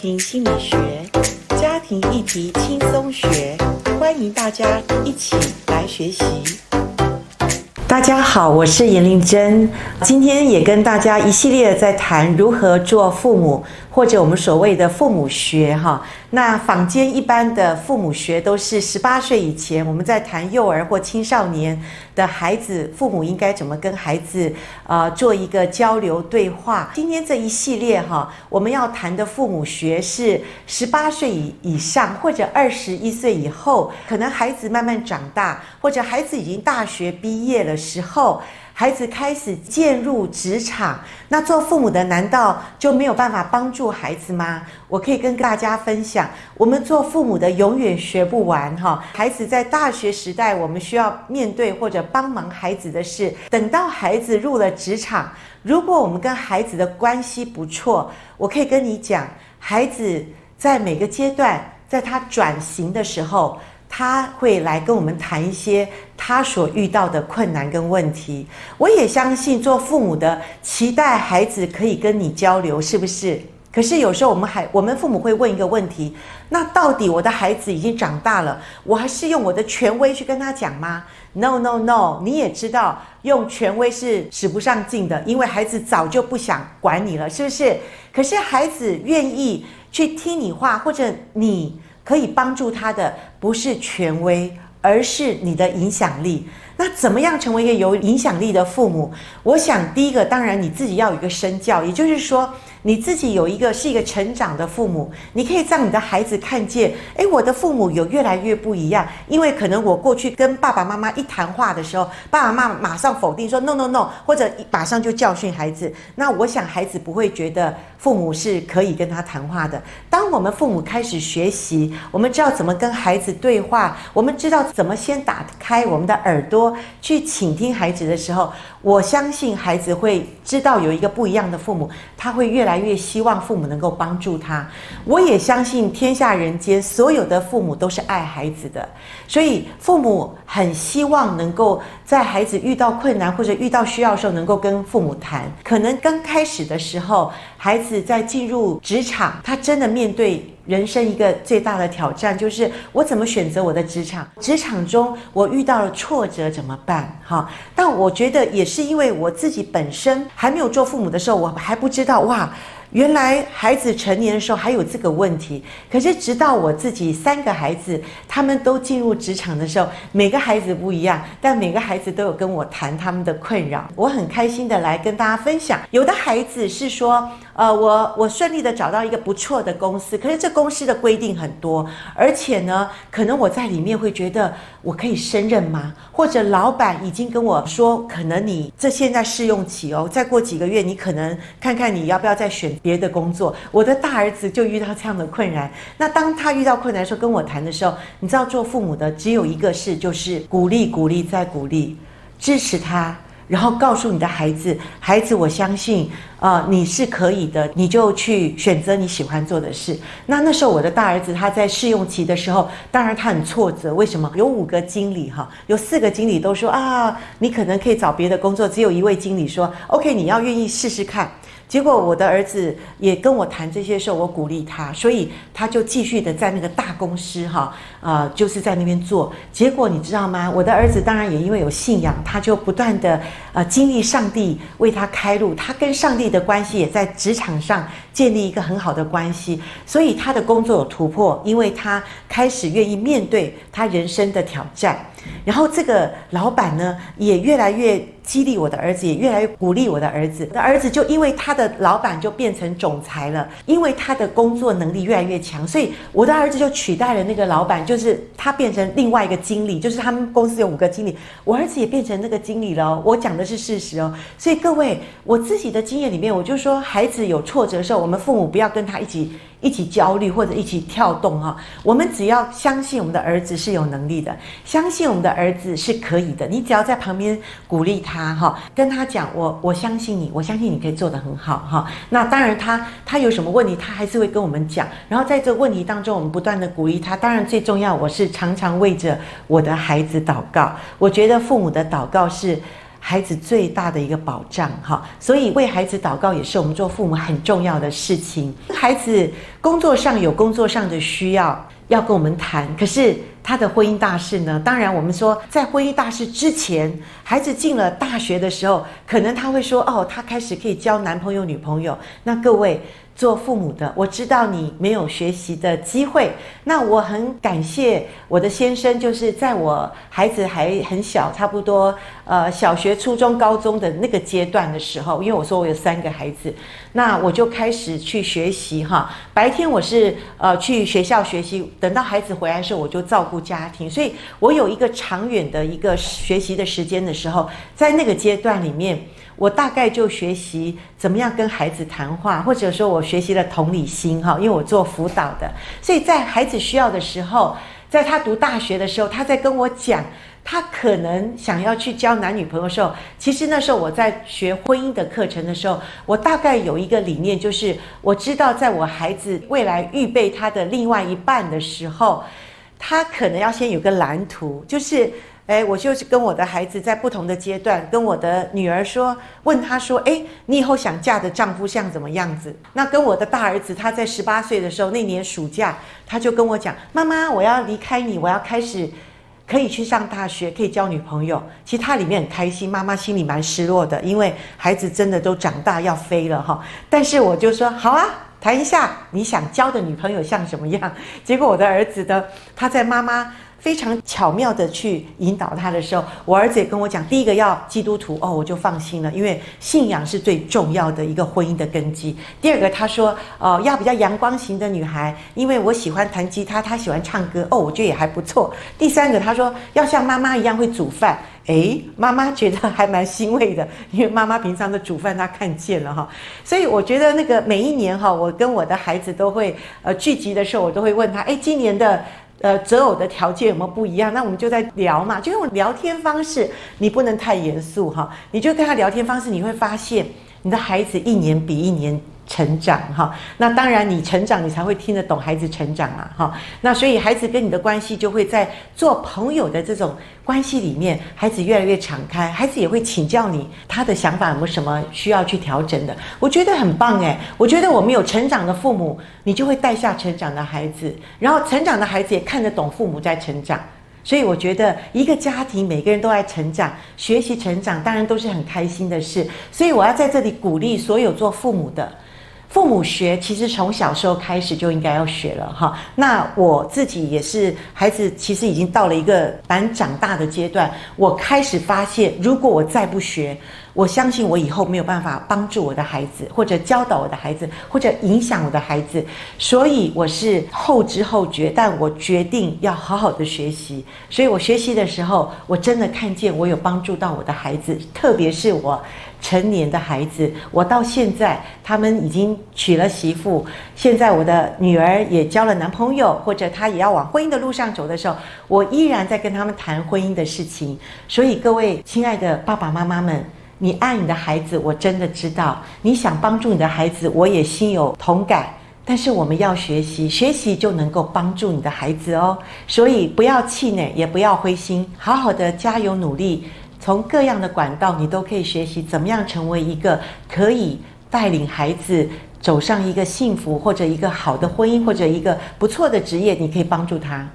听心理学，家庭议题轻松学，欢迎大家一起来学习。大家好，我是严玲珍，今天也跟大家一系列在谈如何做父母。或者我们所谓的父母学，哈，那坊间一般的父母学都是十八岁以前，我们在谈幼儿或青少年的孩子，父母应该怎么跟孩子，呃，做一个交流对话。今天这一系列哈，我们要谈的父母学是十八岁以以上，或者二十一岁以后，可能孩子慢慢长大，或者孩子已经大学毕业了时候。孩子开始进入职场，那做父母的难道就没有办法帮助孩子吗？我可以跟大家分享，我们做父母的永远学不完哈。孩子在大学时代，我们需要面对或者帮忙孩子的事，等到孩子入了职场，如果我们跟孩子的关系不错，我可以跟你讲，孩子在每个阶段，在他转型的时候。他会来跟我们谈一些他所遇到的困难跟问题。我也相信做父母的期待孩子可以跟你交流，是不是？可是有时候我们还，我们父母会问一个问题：那到底我的孩子已经长大了，我还是用我的权威去跟他讲吗？No No No！你也知道用权威是使不上劲的，因为孩子早就不想管你了，是不是？可是孩子愿意去听你话，或者你。可以帮助他的不是权威，而是你的影响力。那怎么样成为一个有影响力的父母？我想第一个，当然你自己要有一个身教，也就是说。你自己有一个是一个成长的父母，你可以让你的孩子看见，诶，我的父母有越来越不一样。因为可能我过去跟爸爸妈妈一谈话的时候，爸爸妈妈马上否定说 no no no，或者马上就教训孩子。那我想孩子不会觉得父母是可以跟他谈话的。当我们父母开始学习，我们知道怎么跟孩子对话，我们知道怎么先打开我们的耳朵去倾听孩子的时候，我相信孩子会知道有一个不一样的父母，他会越来越希望父母能够帮助他。我也相信天下人间所有的父母都是爱孩子的，所以父母很希望能够在孩子遇到困难或者遇到需要的时候，能够跟父母谈。可能刚开始的时候，孩子在进入职场，他真的面对人生一个最大的挑战，就是我怎么选择我的职场？职场中我遇到了挫折怎么办？哈，但我觉得也是因为我自己本身还没有做父母的时候，我还不知道哇。原来孩子成年的时候还有这个问题，可是直到我自己三个孩子他们都进入职场的时候，每个孩子不一样，但每个孩子都有跟我谈他们的困扰，我很开心的来跟大家分享。有的孩子是说，呃，我我顺利的找到一个不错的公司，可是这公司的规定很多，而且呢，可能我在里面会觉得我可以胜任吗？或者老板已经跟我说，可能你这现在试用期哦，再过几个月你可能看看你要不要再选。别的工作，我的大儿子就遇到这样的困难。那当他遇到困难的时候，跟我谈的时候，你知道，做父母的只有一个事，就是鼓励、鼓励再鼓励，支持他，然后告诉你的孩子：孩子，我相信，呃，你是可以的，你就去选择你喜欢做的事。那那时候，我的大儿子他在试用期的时候，当然他很挫折。为什么？有五个经理哈，有四个经理都说啊，你可能可以找别的工作，只有一位经理说，OK，你要愿意试试看。结果我的儿子也跟我谈这些时候，我鼓励他，所以他就继续的在那个大公司哈，呃，就是在那边做。结果你知道吗？我的儿子当然也因为有信仰，他就不断的呃经历上帝为他开路，他跟上帝的关系也在职场上建立一个很好的关系，所以他的工作有突破，因为他开始愿意面对他人生的挑战。然后这个老板呢，也越来越激励我的儿子，也越来越鼓励我的儿子。那儿子就因为他的老板就变成总裁了，因为他的工作能力越来越强，所以我的儿子就取代了那个老板，就是他变成另外一个经理，就是他们公司有五个经理，我儿子也变成那个经理了。我讲的是事实哦。所以各位，我自己的经验里面，我就说，孩子有挫折的时候，我们父母不要跟他一起。一起焦虑或者一起跳动哈，我们只要相信我们的儿子是有能力的，相信我们的儿子是可以的。你只要在旁边鼓励他哈，跟他讲，我我相信你，我相信你可以做得很好哈。那当然他他有什么问题，他还是会跟我们讲。然后在这问题当中，我们不断的鼓励他。当然最重要，我是常常为着我的孩子祷告。我觉得父母的祷告是。孩子最大的一个保障哈。所以为孩子祷告也是我们做父母很重要的事情。孩子工作上有工作上的需要要跟我们谈，可是他的婚姻大事呢？当然，我们说在婚姻大事之前，孩子进了大学的时候，可能他会说：“哦，他开始可以交男朋友、女朋友。”那各位。做父母的，我知道你没有学习的机会。那我很感谢我的先生，就是在我孩子还很小，差不多呃小学、初中、高中的那个阶段的时候，因为我说我有三个孩子，那我就开始去学习哈。白天我是呃去学校学习，等到孩子回来的时候，我就照顾家庭，所以我有一个长远的一个学习的时间的时候，在那个阶段里面。我大概就学习怎么样跟孩子谈话，或者说我学习了同理心哈，因为我做辅导的，所以在孩子需要的时候，在他读大学的时候，他在跟我讲他可能想要去交男女朋友的时候，其实那时候我在学婚姻的课程的时候，我大概有一个理念，就是我知道在我孩子未来预备他的另外一半的时候，他可能要先有个蓝图，就是。哎，我就是跟我的孩子在不同的阶段，跟我的女儿说，问她说：“哎，你以后想嫁的丈夫像怎么样子？”那跟我的大儿子，他在十八岁的时候，那年暑假，他就跟我讲：“妈妈，我要离开你，我要开始可以去上大学，可以交女朋友。”其实他里面很开心，妈妈心里蛮失落的，因为孩子真的都长大要飞了哈。但是我就说：“好啊，谈一下你想交的女朋友像什么样？”结果我的儿子的他在妈妈。非常巧妙的去引导他的时候，我儿子也跟我讲，第一个要基督徒哦，我就放心了，因为信仰是最重要的一个婚姻的根基。第二个他说，哦，要比较阳光型的女孩，因为我喜欢弹吉他，他喜欢唱歌，哦，我觉得也还不错。第三个他说要像妈妈一样会煮饭，诶，妈妈觉得还蛮欣慰的，因为妈妈平常的煮饭他看见了哈，所以我觉得那个每一年哈，我跟我的孩子都会呃聚集的时候，我都会问他，诶，今年的。呃，择偶的条件有没有不一样？那我们就在聊嘛，就用聊天方式，你不能太严肃哈，你就跟他聊天方式，你会发现你的孩子一年比一年。成长哈，那当然你成长，你才会听得懂孩子成长啊哈。那所以孩子跟你的关系就会在做朋友的这种关系里面，孩子越来越敞开，孩子也会请教你他的想法有没有什么需要去调整的。我觉得很棒诶，我觉得我们有成长的父母，你就会带下成长的孩子，然后成长的孩子也看得懂父母在成长。所以我觉得一个家庭每个人都爱成长、学习成长，当然都是很开心的事。所以我要在这里鼓励所有做父母的。父母学其实从小时候开始就应该要学了哈。那我自己也是，孩子其实已经到了一个蛮长大的阶段，我开始发现，如果我再不学，我相信我以后没有办法帮助我的孩子，或者教导我的孩子，或者影响我的孩子。所以我是后知后觉，但我决定要好好的学习。所以我学习的时候，我真的看见我有帮助到我的孩子，特别是我。成年的孩子，我到现在他们已经娶了媳妇，现在我的女儿也交了男朋友，或者她也要往婚姻的路上走的时候，我依然在跟他们谈婚姻的事情。所以各位亲爱的爸爸妈妈们，你爱你的孩子，我真的知道，你想帮助你的孩子，我也心有同感。但是我们要学习，学习就能够帮助你的孩子哦。所以不要气馁，也不要灰心，好好的加油努力。从各样的管道，你都可以学习怎么样成为一个可以带领孩子走上一个幸福或者一个好的婚姻或者一个不错的职业，你可以帮助他。